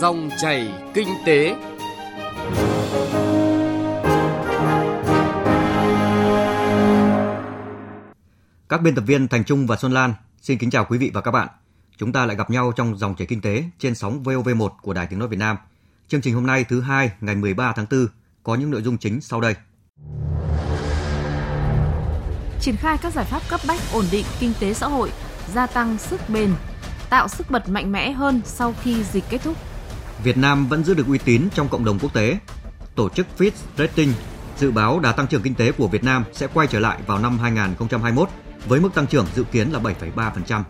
Dòng chảy kinh tế. Các biên tập viên Thành Trung và Xuân Lan xin kính chào quý vị và các bạn. Chúng ta lại gặp nhau trong dòng chảy kinh tế trên sóng VOV1 của Đài Tiếng nói Việt Nam. Chương trình hôm nay thứ hai ngày 13 tháng 4 có những nội dung chính sau đây. Triển khai các giải pháp cấp bách ổn định kinh tế xã hội, gia tăng sức bền, tạo sức bật mạnh mẽ hơn sau khi dịch kết thúc. Việt Nam vẫn giữ được uy tín trong cộng đồng quốc tế. Tổ chức Fitch Rating dự báo đà tăng trưởng kinh tế của Việt Nam sẽ quay trở lại vào năm 2021 với mức tăng trưởng dự kiến là 7,3%.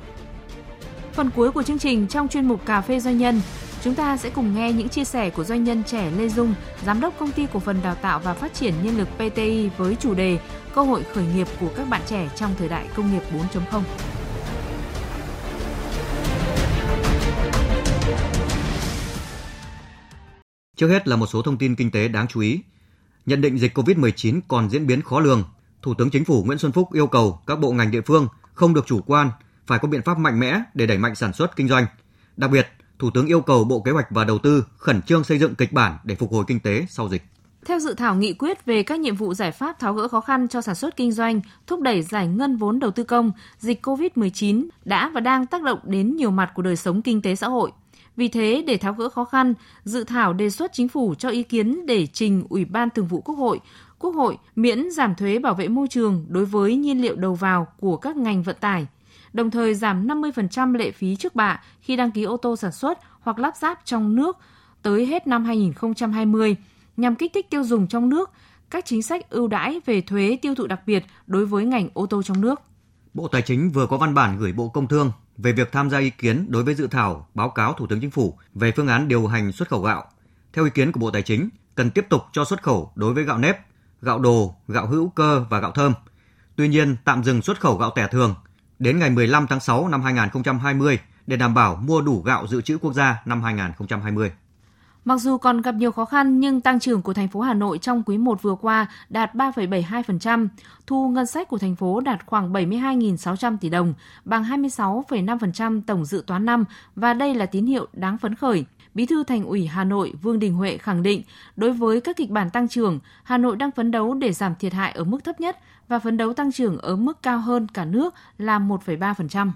Phần cuối của chương trình trong chuyên mục Cà phê Doanh nhân, chúng ta sẽ cùng nghe những chia sẻ của doanh nhân trẻ Lê Dung, Giám đốc Công ty Cổ phần Đào tạo và Phát triển Nhân lực PTI với chủ đề Cơ hội khởi nghiệp của các bạn trẻ trong thời đại công nghiệp 4.0. Trước hết là một số thông tin kinh tế đáng chú ý. Nhận định dịch COVID-19 còn diễn biến khó lường, Thủ tướng Chính phủ Nguyễn Xuân Phúc yêu cầu các bộ ngành địa phương không được chủ quan, phải có biện pháp mạnh mẽ để đẩy mạnh sản xuất kinh doanh. Đặc biệt, Thủ tướng yêu cầu Bộ Kế hoạch và Đầu tư khẩn trương xây dựng kịch bản để phục hồi kinh tế sau dịch. Theo dự thảo nghị quyết về các nhiệm vụ giải pháp tháo gỡ khó khăn cho sản xuất kinh doanh, thúc đẩy giải ngân vốn đầu tư công, dịch COVID-19 đã và đang tác động đến nhiều mặt của đời sống kinh tế xã hội. Vì thế, để tháo gỡ khó khăn, dự thảo đề xuất chính phủ cho ý kiến để trình Ủy ban Thường vụ Quốc hội, Quốc hội miễn giảm thuế bảo vệ môi trường đối với nhiên liệu đầu vào của các ngành vận tải, đồng thời giảm 50% lệ phí trước bạ khi đăng ký ô tô sản xuất hoặc lắp ráp trong nước tới hết năm 2020 nhằm kích thích tiêu dùng trong nước, các chính sách ưu đãi về thuế tiêu thụ đặc biệt đối với ngành ô tô trong nước. Bộ Tài chính vừa có văn bản gửi Bộ Công Thương về việc tham gia ý kiến đối với dự thảo báo cáo Thủ tướng Chính phủ về phương án điều hành xuất khẩu gạo. Theo ý kiến của Bộ Tài chính, cần tiếp tục cho xuất khẩu đối với gạo nếp, gạo đồ, gạo hữu cơ và gạo thơm. Tuy nhiên, tạm dừng xuất khẩu gạo tẻ thường đến ngày 15 tháng 6 năm 2020 để đảm bảo mua đủ gạo dự trữ quốc gia năm 2020. Mặc dù còn gặp nhiều khó khăn nhưng tăng trưởng của thành phố Hà Nội trong quý 1 vừa qua đạt 3,72%, thu ngân sách của thành phố đạt khoảng 72.600 tỷ đồng, bằng 26,5% tổng dự toán năm và đây là tín hiệu đáng phấn khởi. Bí thư Thành ủy Hà Nội Vương Đình Huệ khẳng định, đối với các kịch bản tăng trưởng, Hà Nội đang phấn đấu để giảm thiệt hại ở mức thấp nhất và phấn đấu tăng trưởng ở mức cao hơn cả nước là 1,3%.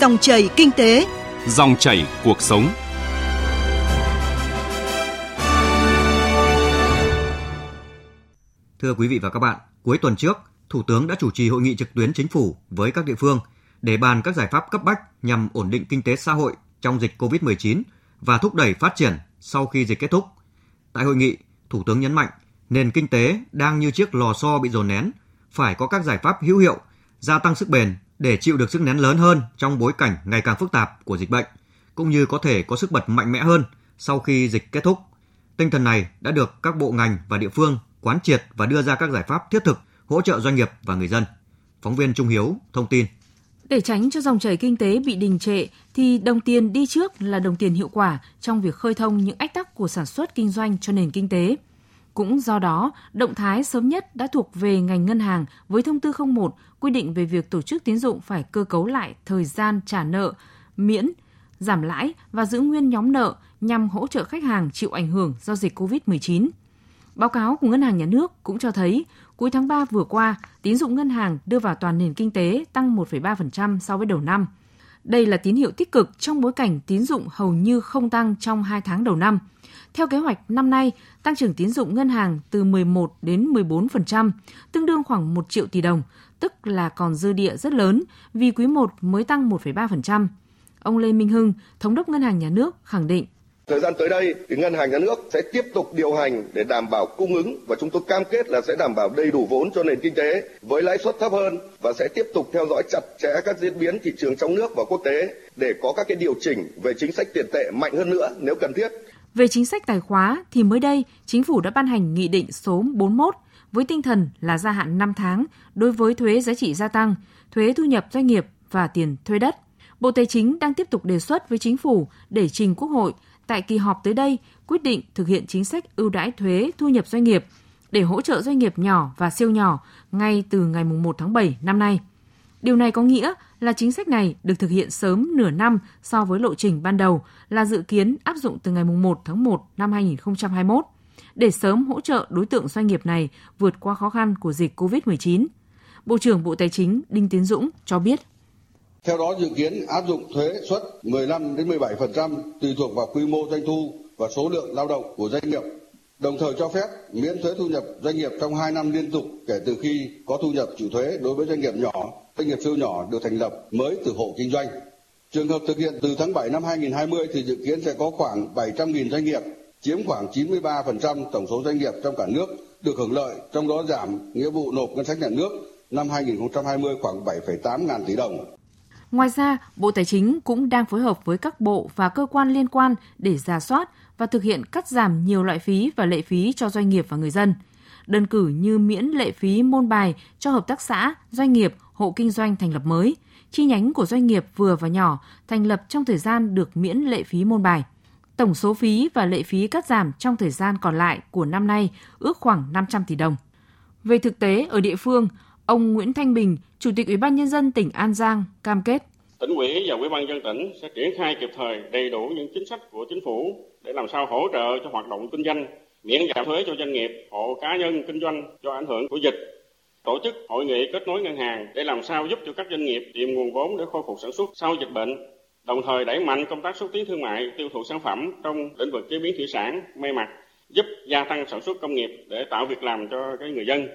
Dòng chảy kinh tế, dòng chảy cuộc sống. Thưa quý vị và các bạn, cuối tuần trước, Thủ tướng đã chủ trì hội nghị trực tuyến chính phủ với các địa phương để bàn các giải pháp cấp bách nhằm ổn định kinh tế xã hội trong dịch COVID-19 và thúc đẩy phát triển sau khi dịch kết thúc. Tại hội nghị, Thủ tướng nhấn mạnh nền kinh tế đang như chiếc lò xo bị dồn nén, phải có các giải pháp hữu hiệu, gia tăng sức bền để chịu được sức nén lớn hơn trong bối cảnh ngày càng phức tạp của dịch bệnh, cũng như có thể có sức bật mạnh mẽ hơn sau khi dịch kết thúc. Tinh thần này đã được các bộ ngành và địa phương quán triệt và đưa ra các giải pháp thiết thực hỗ trợ doanh nghiệp và người dân. Phóng viên Trung Hiếu thông tin. Để tránh cho dòng chảy kinh tế bị đình trệ thì đồng tiền đi trước là đồng tiền hiệu quả trong việc khơi thông những ách tắc của sản xuất kinh doanh cho nền kinh tế. Cũng do đó, động thái sớm nhất đã thuộc về ngành ngân hàng với thông tư 01 quy định về việc tổ chức tín dụng phải cơ cấu lại thời gian trả nợ, miễn, giảm lãi và giữ nguyên nhóm nợ nhằm hỗ trợ khách hàng chịu ảnh hưởng do dịch COVID-19. Báo cáo của Ngân hàng Nhà nước cũng cho thấy, cuối tháng 3 vừa qua, tín dụng ngân hàng đưa vào toàn nền kinh tế tăng 1,3% so với đầu năm. Đây là tín hiệu tích cực trong bối cảnh tín dụng hầu như không tăng trong 2 tháng đầu năm. Theo kế hoạch năm nay, tăng trưởng tín dụng ngân hàng từ 11 đến 14%, tương đương khoảng 1 triệu tỷ đồng, tức là còn dư địa rất lớn vì quý 1 mới tăng 1,3%. Ông Lê Minh Hưng, Thống đốc Ngân hàng Nhà nước khẳng định Thời gian tới đây thì ngân hàng nhà nước sẽ tiếp tục điều hành để đảm bảo cung ứng và chúng tôi cam kết là sẽ đảm bảo đầy đủ vốn cho nền kinh tế với lãi suất thấp hơn và sẽ tiếp tục theo dõi chặt chẽ các diễn biến thị trường trong nước và quốc tế để có các cái điều chỉnh về chính sách tiền tệ mạnh hơn nữa nếu cần thiết. Về chính sách tài khóa thì mới đây chính phủ đã ban hành nghị định số 41 với tinh thần là gia hạn 5 tháng đối với thuế giá trị gia tăng, thuế thu nhập doanh nghiệp và tiền thuê đất. Bộ Tài chính đang tiếp tục đề xuất với chính phủ để trình Quốc hội tại kỳ họp tới đây, quyết định thực hiện chính sách ưu đãi thuế thu nhập doanh nghiệp để hỗ trợ doanh nghiệp nhỏ và siêu nhỏ ngay từ ngày 1 tháng 7 năm nay. Điều này có nghĩa là chính sách này được thực hiện sớm nửa năm so với lộ trình ban đầu là dự kiến áp dụng từ ngày 1 tháng 1 năm 2021 để sớm hỗ trợ đối tượng doanh nghiệp này vượt qua khó khăn của dịch COVID-19. Bộ trưởng Bộ Tài chính Đinh Tiến Dũng cho biết. Theo đó dự kiến áp dụng thuế suất 15 đến 17% tùy thuộc vào quy mô doanh thu và số lượng lao động của doanh nghiệp. Đồng thời cho phép miễn thuế thu nhập doanh nghiệp trong 2 năm liên tục kể từ khi có thu nhập chịu thuế đối với doanh nghiệp nhỏ, doanh nghiệp siêu nhỏ được thành lập mới từ hộ kinh doanh. Trường hợp thực hiện từ tháng 7 năm 2020 thì dự kiến sẽ có khoảng 700.000 doanh nghiệp, chiếm khoảng 93% tổng số doanh nghiệp trong cả nước được hưởng lợi, trong đó giảm nghĩa vụ nộp ngân sách nhà nước năm 2020 khoảng 7,8 ngàn tỷ đồng. Ngoài ra, Bộ Tài chính cũng đang phối hợp với các bộ và cơ quan liên quan để ra soát và thực hiện cắt giảm nhiều loại phí và lệ phí cho doanh nghiệp và người dân. Đơn cử như miễn lệ phí môn bài cho hợp tác xã, doanh nghiệp, hộ kinh doanh thành lập mới, chi nhánh của doanh nghiệp vừa và nhỏ thành lập trong thời gian được miễn lệ phí môn bài. Tổng số phí và lệ phí cắt giảm trong thời gian còn lại của năm nay ước khoảng 500 tỷ đồng. Về thực tế ở địa phương, ông Nguyễn Thanh Bình, Chủ tịch Ủy ban nhân dân tỉnh An Giang cam kết tỉnh ủy và ủy ban dân tỉnh sẽ triển khai kịp thời đầy đủ những chính sách của chính phủ để làm sao hỗ trợ cho hoạt động kinh doanh, miễn giảm thuế cho doanh nghiệp, hộ cá nhân kinh doanh do ảnh hưởng của dịch. Tổ chức hội nghị kết nối ngân hàng để làm sao giúp cho các doanh nghiệp tìm nguồn vốn để khôi phục sản xuất sau dịch bệnh, đồng thời đẩy mạnh công tác xúc tiến thương mại, tiêu thụ sản phẩm trong lĩnh vực chế biến thủy sản, may mặc, giúp gia tăng sản xuất công nghiệp để tạo việc làm cho cái người dân.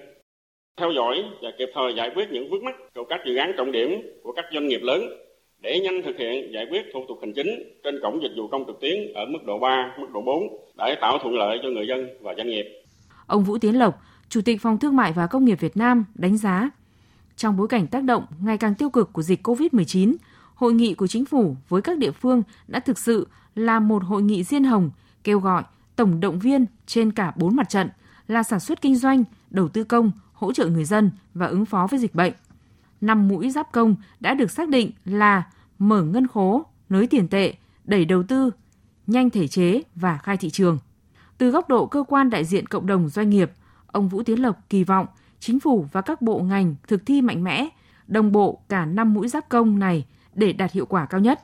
Theo dõi và kịp thời giải quyết những vướng mắc của các dự án trọng điểm của các doanh nghiệp lớn để nhanh thực hiện giải quyết thủ tục hành chính trên cổng dịch vụ công trực tuyến ở mức độ 3, mức độ 4 để tạo thuận lợi cho người dân và doanh nghiệp. Ông Vũ Tiến Lộc, Chủ tịch Phòng Thương mại và Công nghiệp Việt Nam đánh giá, trong bối cảnh tác động ngày càng tiêu cực của dịch COVID-19, hội nghị của chính phủ với các địa phương đã thực sự là một hội nghị riêng hồng kêu gọi tổng động viên trên cả bốn mặt trận là sản xuất kinh doanh, đầu tư công, hỗ trợ người dân và ứng phó với dịch bệnh – năm mũi giáp công đã được xác định là mở ngân khố, nới tiền tệ, đẩy đầu tư, nhanh thể chế và khai thị trường. Từ góc độ cơ quan đại diện cộng đồng doanh nghiệp, ông Vũ Tiến Lộc kỳ vọng chính phủ và các bộ ngành thực thi mạnh mẽ, đồng bộ cả năm mũi giáp công này để đạt hiệu quả cao nhất.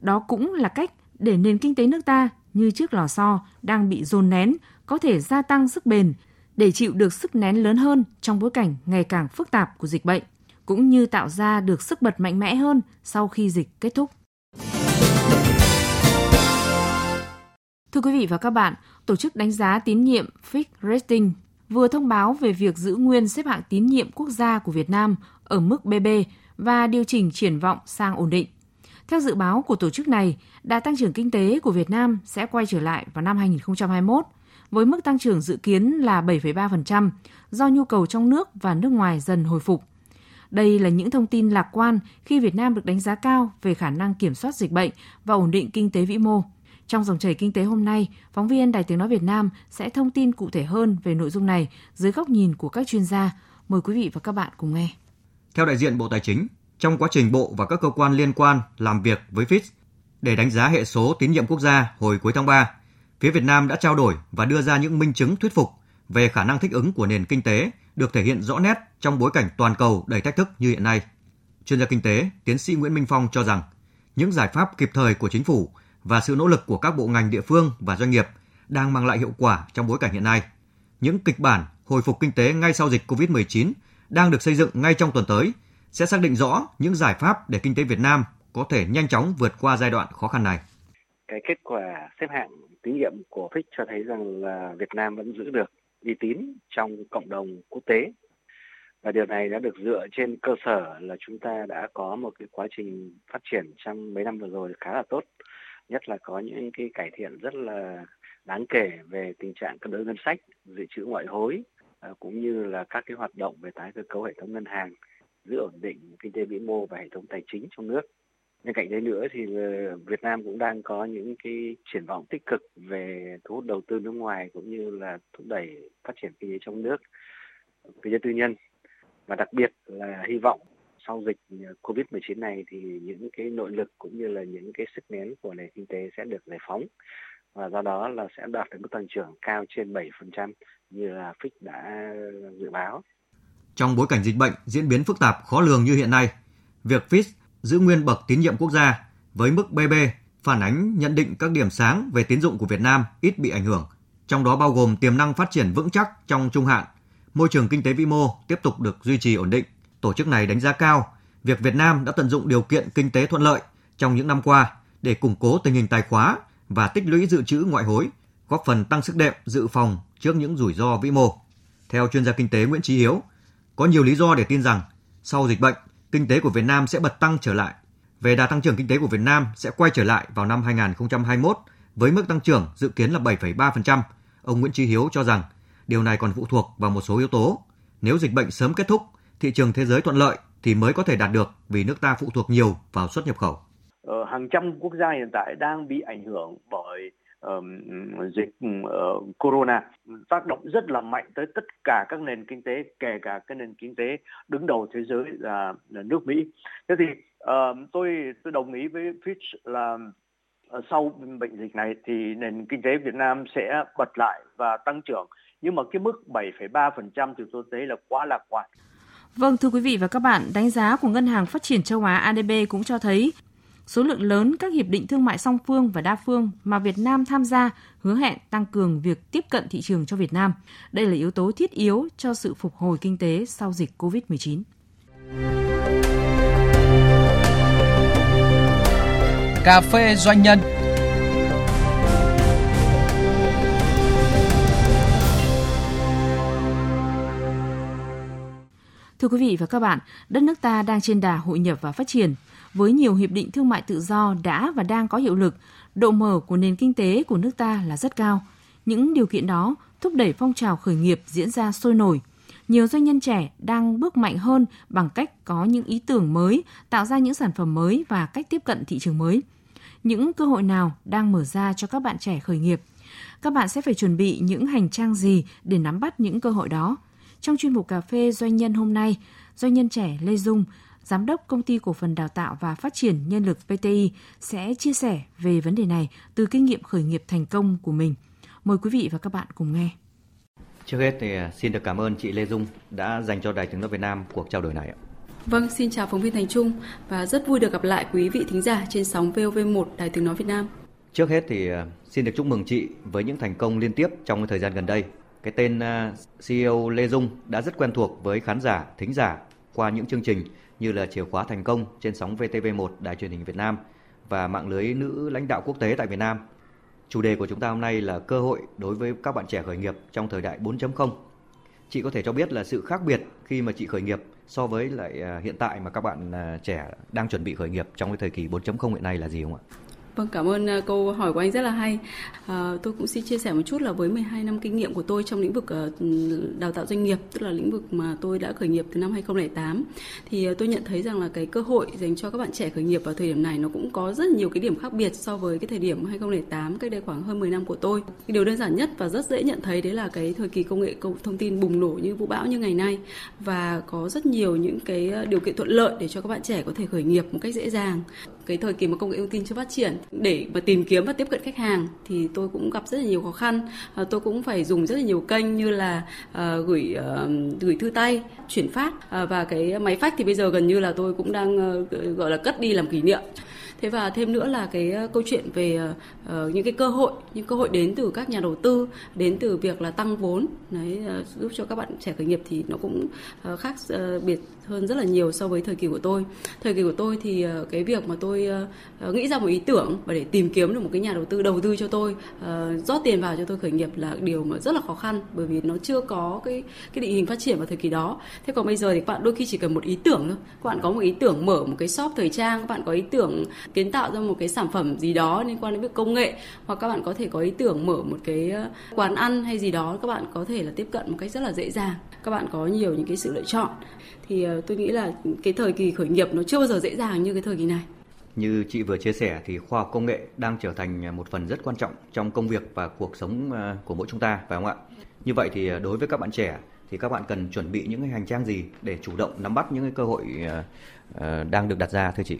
Đó cũng là cách để nền kinh tế nước ta như chiếc lò xo đang bị dồn nén có thể gia tăng sức bền để chịu được sức nén lớn hơn trong bối cảnh ngày càng phức tạp của dịch bệnh cũng như tạo ra được sức bật mạnh mẽ hơn sau khi dịch kết thúc. Thưa quý vị và các bạn, tổ chức đánh giá tín nhiệm Fitch Rating vừa thông báo về việc giữ nguyên xếp hạng tín nhiệm quốc gia của Việt Nam ở mức BB và điều chỉnh triển vọng sang ổn định. Theo dự báo của tổ chức này, đà tăng trưởng kinh tế của Việt Nam sẽ quay trở lại vào năm 2021 với mức tăng trưởng dự kiến là 7,3% do nhu cầu trong nước và nước ngoài dần hồi phục – đây là những thông tin lạc quan khi Việt Nam được đánh giá cao về khả năng kiểm soát dịch bệnh và ổn định kinh tế vĩ mô. Trong dòng chảy kinh tế hôm nay, phóng viên Đài Tiếng Nói Việt Nam sẽ thông tin cụ thể hơn về nội dung này dưới góc nhìn của các chuyên gia. Mời quý vị và các bạn cùng nghe. Theo đại diện Bộ Tài chính, trong quá trình Bộ và các cơ quan liên quan làm việc với Fitch để đánh giá hệ số tín nhiệm quốc gia hồi cuối tháng 3, phía Việt Nam đã trao đổi và đưa ra những minh chứng thuyết phục về khả năng thích ứng của nền kinh tế được thể hiện rõ nét trong bối cảnh toàn cầu đầy thách thức như hiện nay. Chuyên gia kinh tế, tiến sĩ Nguyễn Minh Phong cho rằng những giải pháp kịp thời của chính phủ và sự nỗ lực của các bộ ngành địa phương và doanh nghiệp đang mang lại hiệu quả trong bối cảnh hiện nay. Những kịch bản hồi phục kinh tế ngay sau dịch COVID-19 đang được xây dựng ngay trong tuần tới sẽ xác định rõ những giải pháp để kinh tế Việt Nam có thể nhanh chóng vượt qua giai đoạn khó khăn này. Cái kết quả xếp hạng tín nhiệm của Fitch cho thấy rằng là Việt Nam vẫn giữ được uy tín trong cộng đồng quốc tế. Và điều này đã được dựa trên cơ sở là chúng ta đã có một cái quá trình phát triển trong mấy năm vừa rồi khá là tốt, nhất là có những cái cải thiện rất là đáng kể về tình trạng cân đối ngân sách, dự trữ ngoại hối à, cũng như là các cái hoạt động về tái cơ cấu hệ thống ngân hàng, giữ ổn định kinh tế vĩ mô và hệ thống tài chính trong nước bên cạnh đấy nữa thì ờ, Việt Nam cũng đang có những cái triển vọng tích cực về thu hút đầu tư nước ngoài cũng như là thúc đẩy phát triển kinh tế trong nước kinh tế tư nhân và đặc biệt là hy vọng sau dịch ờ, Covid-19 này thì những cái nội lực cũng như là những cái sức nén của nền kinh tế sẽ được giải phóng và do đó là sẽ đạt được mức tăng trưởng cao trên 7% như là Fitch đã dự báo. Trong bối cảnh dịch bệnh diễn biến phức tạp khó lường như hiện nay, Việc Fitch giữ nguyên bậc tín nhiệm quốc gia với mức BB phản ánh nhận định các điểm sáng về tín dụng của Việt Nam ít bị ảnh hưởng, trong đó bao gồm tiềm năng phát triển vững chắc trong trung hạn, môi trường kinh tế vĩ mô tiếp tục được duy trì ổn định. Tổ chức này đánh giá cao việc Việt Nam đã tận dụng điều kiện kinh tế thuận lợi trong những năm qua để củng cố tình hình tài khóa và tích lũy dự trữ ngoại hối, góp phần tăng sức đệm dự phòng trước những rủi ro vĩ mô. Theo chuyên gia kinh tế Nguyễn Chí Hiếu, có nhiều lý do để tin rằng sau dịch bệnh, kinh tế của Việt Nam sẽ bật tăng trở lại. Về đà tăng trưởng kinh tế của Việt Nam sẽ quay trở lại vào năm 2021 với mức tăng trưởng dự kiến là 7,3%. Ông Nguyễn Chí Hiếu cho rằng điều này còn phụ thuộc vào một số yếu tố. Nếu dịch bệnh sớm kết thúc, thị trường thế giới thuận lợi thì mới có thể đạt được vì nước ta phụ thuộc nhiều vào xuất nhập khẩu. Ờ, hàng trăm quốc gia hiện tại đang bị ảnh hưởng bởi um, dịch uh, corona tác động rất là mạnh tới tất cả các nền kinh tế kể cả cái nền kinh tế đứng đầu thế giới là, là nước Mỹ. Thế thì uh, tôi tôi đồng ý với Fitch là uh, sau bệnh dịch này thì nền kinh tế Việt Nam sẽ bật lại và tăng trưởng nhưng mà cái mức 7,3% thì tôi thấy là quá lạc quan. Vâng, thưa quý vị và các bạn, đánh giá của Ngân hàng Phát triển Châu Á ADB cũng cho thấy số lượng lớn các hiệp định thương mại song phương và đa phương mà Việt Nam tham gia hứa hẹn tăng cường việc tiếp cận thị trường cho Việt Nam. Đây là yếu tố thiết yếu cho sự phục hồi kinh tế sau dịch COVID-19. Cà phê doanh nhân Thưa quý vị và các bạn, đất nước ta đang trên đà hội nhập và phát triển. Với nhiều hiệp định thương mại tự do đã và đang có hiệu lực, độ mở của nền kinh tế của nước ta là rất cao. Những điều kiện đó thúc đẩy phong trào khởi nghiệp diễn ra sôi nổi. Nhiều doanh nhân trẻ đang bước mạnh hơn bằng cách có những ý tưởng mới, tạo ra những sản phẩm mới và cách tiếp cận thị trường mới. Những cơ hội nào đang mở ra cho các bạn trẻ khởi nghiệp? Các bạn sẽ phải chuẩn bị những hành trang gì để nắm bắt những cơ hội đó? Trong chuyên mục cà phê doanh nhân hôm nay, doanh nhân trẻ Lê Dung, giám đốc công ty cổ phần đào tạo và phát triển nhân lực PTI sẽ chia sẻ về vấn đề này từ kinh nghiệm khởi nghiệp thành công của mình. Mời quý vị và các bạn cùng nghe. Trước hết thì à, xin được cảm ơn chị Lê Dung đã dành cho Đài Tiếng nói Việt Nam cuộc trao đổi này ạ. Vâng, xin chào phóng viên Thành Trung và rất vui được gặp lại quý vị thính giả trên sóng VOV1 Đài Tiếng nói Việt Nam. Trước hết thì à, xin được chúc mừng chị với những thành công liên tiếp trong thời gian gần đây cái tên à, CEO Lê Dung đã rất quen thuộc với khán giả, thính giả qua những chương trình như là Chìa khóa thành công trên sóng VTV1 Đài truyền hình Việt Nam và mạng lưới nữ lãnh đạo quốc tế tại Việt Nam. Chủ đề của chúng ta hôm nay là cơ hội đối với các bạn trẻ khởi nghiệp trong thời đại 4.0. Chị có thể cho biết là sự khác biệt khi mà chị khởi nghiệp so với lại à, hiện tại mà các bạn à, trẻ đang chuẩn bị khởi nghiệp trong cái thời kỳ 4.0 hiện nay là gì không ạ? Vâng, cảm ơn ờ, câu hỏi của anh rất là hay. À, tôi cũng xin chia sẻ một chút là với 12 năm kinh nghiệm của tôi trong lĩnh vực ờ, đào tạo doanh nghiệp, tức là lĩnh vực mà tôi đã khởi nghiệp từ năm 2008, thì tôi nhận thấy rằng là cái cơ hội dành cho các bạn trẻ khởi nghiệp vào thời điểm này nó cũng có rất nhiều cái điểm khác biệt so với cái thời điểm 2008 cách đây khoảng hơn 10 năm của tôi. Cái điều đơn giản nhất và rất dễ nhận thấy đấy là cái thời kỳ công nghệ công thông tin bùng nổ như vũ bão như ngày nay và có rất nhiều những cái điều kiện thuận lợi để cho các bạn trẻ có thể khởi nghiệp một cách dễ dàng. Cái thời kỳ mà công nghệ thông tin chưa phát triển để mà tìm kiếm và tiếp cận khách hàng thì tôi cũng gặp rất là nhiều khó khăn. À, tôi cũng phải dùng rất là nhiều kênh như là à, gửi à, gửi thư tay chuyển phát. À, và cái máy phách thì bây giờ gần như là tôi cũng đang à, gọi là cất đi làm kỷ niệm thế và thêm nữa là cái ờ, câu chuyện về uh, những cái cơ hội những cơ hội đến từ các nhà đầu tư đến từ việc là tăng vốn. Đấy uh, giúp cho các bạn trẻ khởi nghiệp thì nó cũng uh, khác uh, biệt hơn rất là nhiều so với thời kỳ của tôi. Thời kỳ của tôi thì uh, cái việc mà tôi uh, nghĩ ra một ý tưởng và để tìm kiếm được một cái nhà đầu tư đầu tư cho tôi uh, rót tiền vào cho tôi khởi nghiệp là điều mà rất là khó khăn bởi vì nó chưa có cái cái định hình phát triển vào thời kỳ đó. Thế còn bây giờ thì các bạn đôi khi chỉ cần một ý tưởng thôi. Các bạn có một ý tưởng mở một cái shop thời trang các bạn có ý tưởng kiến tạo ra một cái sản phẩm gì đó liên quan đến việc công nghệ, hoặc các bạn có thể có ý tưởng mở một cái ờ, quán ăn hay gì đó, các bạn có thể là tiếp cận một cách rất là dễ dàng các bạn có nhiều những cái sự lựa chọn thì ờ, tôi nghĩ là cái thời kỳ khởi nghiệp nó chưa bao giờ dễ dàng như cái thời kỳ này như chị vừa chia sẻ thì khoa học công nghệ đang trở thành một phần rất quan trọng trong công việc và cuộc sống ờ, của mỗi chúng ta, phải không ạ? Như vậy thì đối với các bạn trẻ thì các bạn cần chuẩn bị những cái hành trang gì để chủ động nắm bắt những cái cơ hội đang được đặt ra, thưa chị?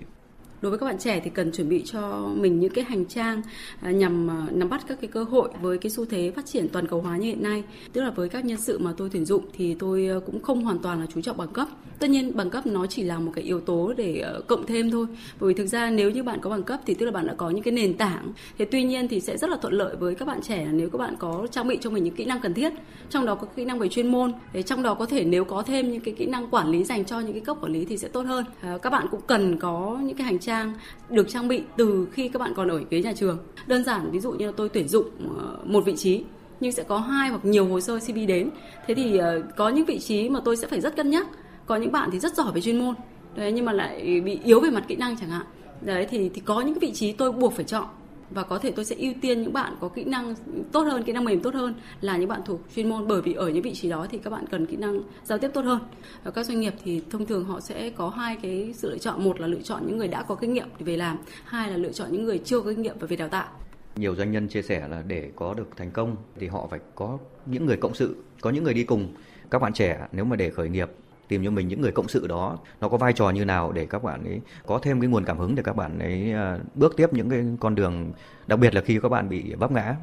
Đối với các bạn trẻ thì cần chuẩn bị cho mình những cái hành trang à, nhằm à, nắm bắt các cái cơ hội với cái xu thế phát triển toàn cầu hóa như hiện nay. Tức là với các nhân sự mà tôi tuyển dụng thì tôi à, cũng không hoàn toàn là chú trọng bằng cấp. Tất nhiên bằng cấp nó chỉ là một cái yếu tố để ờ, cộng thêm thôi. Bởi vì thực ra nếu như bạn có bằng cấp thì tức là bạn đã có những cái nền tảng. Thế tuy nhiên thì sẽ rất là thuận lợi với các bạn trẻ nếu các bạn có trang bị cho mình những kỹ năng cần thiết. Trong đó có kỹ năng về chuyên môn. Thế trong đó có thể nếu có thêm những cái kỹ năng quản lý dành cho những cái cấp quản lý thì sẽ tốt hơn. Ờ, các bạn cũng cần có những cái hành trang được trang bị từ khi các bạn còn ở ghế nhà trường. Đơn giản ví dụ như là tôi tuyển dụng ờ, một vị trí nhưng sẽ có hai hoặc nhiều hồ sơ CV đến. Thế thì ờ, có những vị trí mà tôi sẽ phải rất cân nhắc. Có những bạn thì rất giỏi về chuyên môn, đấy nhưng mà lại bị yếu về mặt kỹ năng chẳng hạn. Đấy thì thì có những cái vị trí tôi buộc phải chọn và có thể tôi sẽ ưu tiên những bạn có kỹ năng tốt hơn, kỹ năng mềm tốt hơn là những bạn thuộc chuyên môn. Bởi vì ở những vị trí đó thì các bạn cần kỹ năng giao tiếp tốt hơn. Và các doanh nghiệp thì thông thường họ sẽ có hai cái sự lựa chọn. Một là lựa chọn những người đã có kinh nghiệm để về làm. Hai là lựa chọn những người chưa có kinh nghiệm về đào tạo. Nhiều doanh nhân chia sẻ là để có được thành công thì họ phải có những người cộng sự, có những người đi cùng. Các bạn trẻ, nếu mà để khởi nghiệp tìm cho mình những người cộng sự đó nó có vai trò như nào để các bạn ấy có thêm cái nguồn cảm hứng để các bạn ấy à, bước tiếp những cái con đường đặc biệt là khi các bạn bị vấp ngã?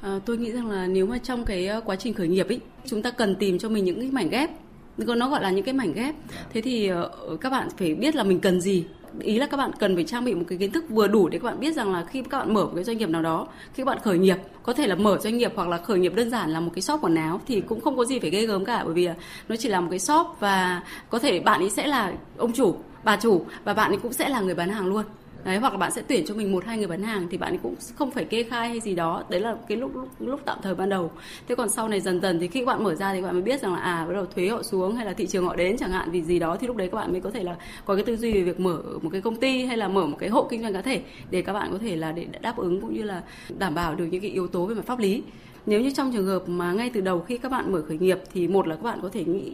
À, tôi nghĩ rằng là nếu mà trong cái à, quá trình khởi nghiệp ấy chúng ta cần tìm cho mình những cái mảnh ghép nó gọi là những cái mảnh ghép. Thế thì ờ, các bạn phải biết là mình cần gì. Ý là các bạn cần phải trang bị một cái kiến thức vừa đủ để các bạn biết rằng là khi các bạn mở một cái doanh nghiệp nào đó, khi các bạn khởi nghiệp, có thể là mở doanh nghiệp hoặc là khởi nghiệp đơn giản là một cái shop quần áo thì cũng không có gì phải ghê gớm cả. Bởi vì ờ, nó chỉ là một cái shop và có thể bạn ấy sẽ là ông chủ, bà chủ và bạn ấy cũng sẽ là người bán hàng luôn đấy hoặc là bạn sẽ tuyển cho mình một hai người bán hàng thì bạn cũng không phải kê khai hay gì đó. Đấy là cái lúc lúc, lúc tạm thời ban đầu. Thế còn sau này dần dần thì khi các bạn mở ra thì các bạn mới biết rằng là à bắt đầu thuế họ xuống hay là thị trường họ đến chẳng hạn vì gì đó thì lúc đấy các bạn mới có thể là có cái tư duy về việc mở một cái công ty hay là mở một cái hộ kinh doanh cá thể để các bạn có thể là để đáp ứng cũng như là đảm bảo được những cái yếu tố về mặt pháp lý nếu như trong trường hợp mà ngay từ đầu khi các bạn mở khởi nghiệp thì một là các bạn có thể nghĩ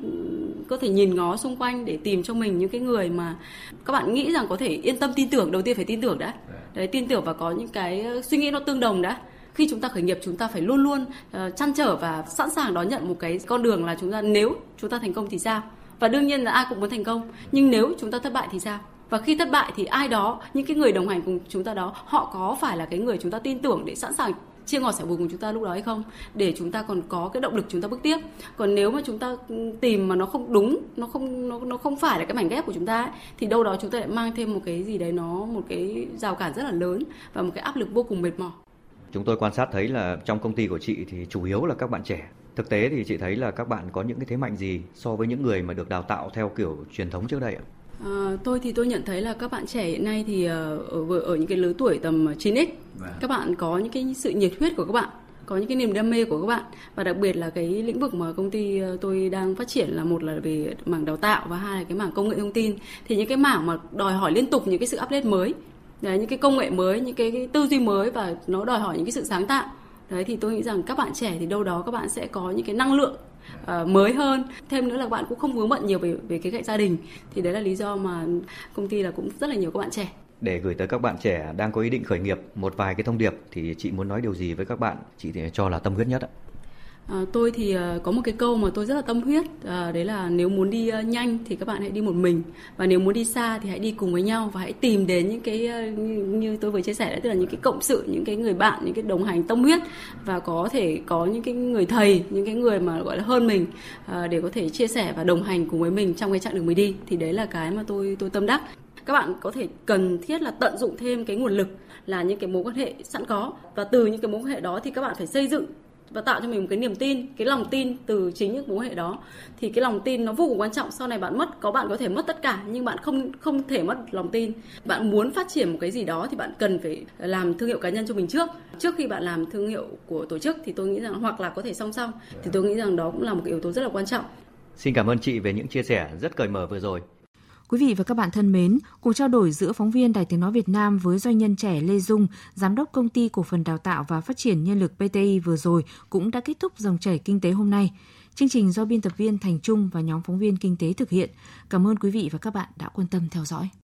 có thể nhìn ngó xung quanh để tìm cho mình những cái người mà các bạn nghĩ rằng có thể yên tâm tin tưởng đầu tiên phải tin tưởng đã. Đấy tin tưởng và có những cái suy nghĩ nó tương đồng đã. Khi chúng ta khởi nghiệp chúng ta phải luôn luôn uh, chăn trở và sẵn sàng đón nhận một cái con đường là chúng ta nếu chúng ta thành công thì sao? Và đương nhiên là ai cũng muốn thành công nhưng nếu chúng ta thất bại thì sao? Và khi thất bại thì ai đó những cái người đồng hành cùng chúng ta đó họ có phải là cái người chúng ta tin tưởng để sẵn sàng chia ngọt sẻ bùi cùng chúng ta lúc đó hay không? Để chúng ta còn có cái động lực chúng ta bước tiếp. Còn nếu mà chúng ta ừ, tìm mà nó không đúng nó không nó, nó không phải là cái mảnh ghép của chúng ta ấy, thì đâu đó chúng ta lại mang thêm một cái gì đấy nó một cái rào cản rất là lớn và một cái áp lực vô cùng mệt mỏi. Chúng tôi quan sát thấy là trong công ty của chị thì chủ yếu là các bạn trẻ. Thực tế thì chị thấy là các bạn có những cái thế mạnh gì so với những người mà được đào tạo theo kiểu truyền thống trước đây ạ? À, tôi thì tôi nhận thấy là các bạn trẻ hiện nay thì ờ, ở ở những cái lứa tuổi tầm 9x vâng. các bạn có những cái sự nhiệt huyết của các bạn có những cái niềm đam mê của các bạn. Và đặc biệt là cái lĩnh vực mà công ty ờ, tôi đang phát triển là một là về mảng đào tạo và hai là cái mảng công nghệ thông tin. Thì những cái mảng mà đòi hỏi liên tục những cái sự update mới đấy, những cái công nghệ mới những cái, cái tư duy mới và nó đòi hỏi những cái sự sáng tạo. Đấy thì tôi nghĩ rằng các bạn trẻ thì đâu đó các bạn sẽ có những cái năng lượng uh, mới hơn. Thêm nữa là bạn cũng không vướng bận nhiều về về cái cạnh gia đình. Thì đấy là lý do mà công ty là cũng rất là nhiều các bạn trẻ. Để gửi tới các bạn trẻ đang có ý định khởi nghiệp một vài cái thông điệp thì chị muốn nói điều gì với các bạn? Chị thì cho là tâm huyết nhất ạ. À, tôi thì uh, có một cái câu mà tôi rất là tâm huyết uh, đấy là nếu muốn đi uh, nhanh thì các bạn hãy đi một mình và nếu muốn đi xa thì hãy đi cùng với nhau và hãy tìm đến những cái uh, như, như tôi vừa chia sẻ đấy tức là những cái cộng sự những cái người bạn những cái đồng hành tâm huyết và có thể có những cái người thầy những cái người mà gọi là hơn mình uh, để có thể chia sẻ và đồng hành cùng với mình trong cái chặng đường mới đi. Thì đấy là cái mà tôi tôi tâm đắc. Các bạn có thể cần thiết là tận dụng thêm cái nguồn lực là những cái mối quan hệ sẵn có và từ những cái mối quan hệ đó thì các bạn phải xây dựng và tạo cho mình một cái niềm tin, cái lòng tin từ chính những mối hệ đó. Thì cái lòng tin nó vô cùng quan trọng. Sau này bạn mất, có bạn có thể mất tất cả, nhưng bạn không không thể mất lòng tin. Bạn muốn phát triển một cái gì đó thì bạn cần phải làm thương hiệu cá nhân cho mình trước. Trước khi bạn làm thương hiệu của tổ chức thì tôi nghĩ rằng, hoặc là có thể song song, thì tôi nghĩ rằng đó cũng là một cái yếu tố rất là quan trọng. Xin cảm ơn chị về những chia sẻ rất cởi mở vừa rồi. Quý vị và các bạn thân mến, cuộc trao đổi giữa phóng viên Đài Tiếng Nói Việt Nam với doanh nhân trẻ Lê Dung, Giám đốc Công ty Cổ phần Đào tạo và Phát triển Nhân lực PTI vừa rồi cũng đã kết thúc dòng chảy kinh tế hôm nay. Chương trình do biên tập viên Thành Trung và nhóm phóng viên kinh tế thực hiện. Cảm ơn quý vị và các bạn đã quan tâm theo dõi.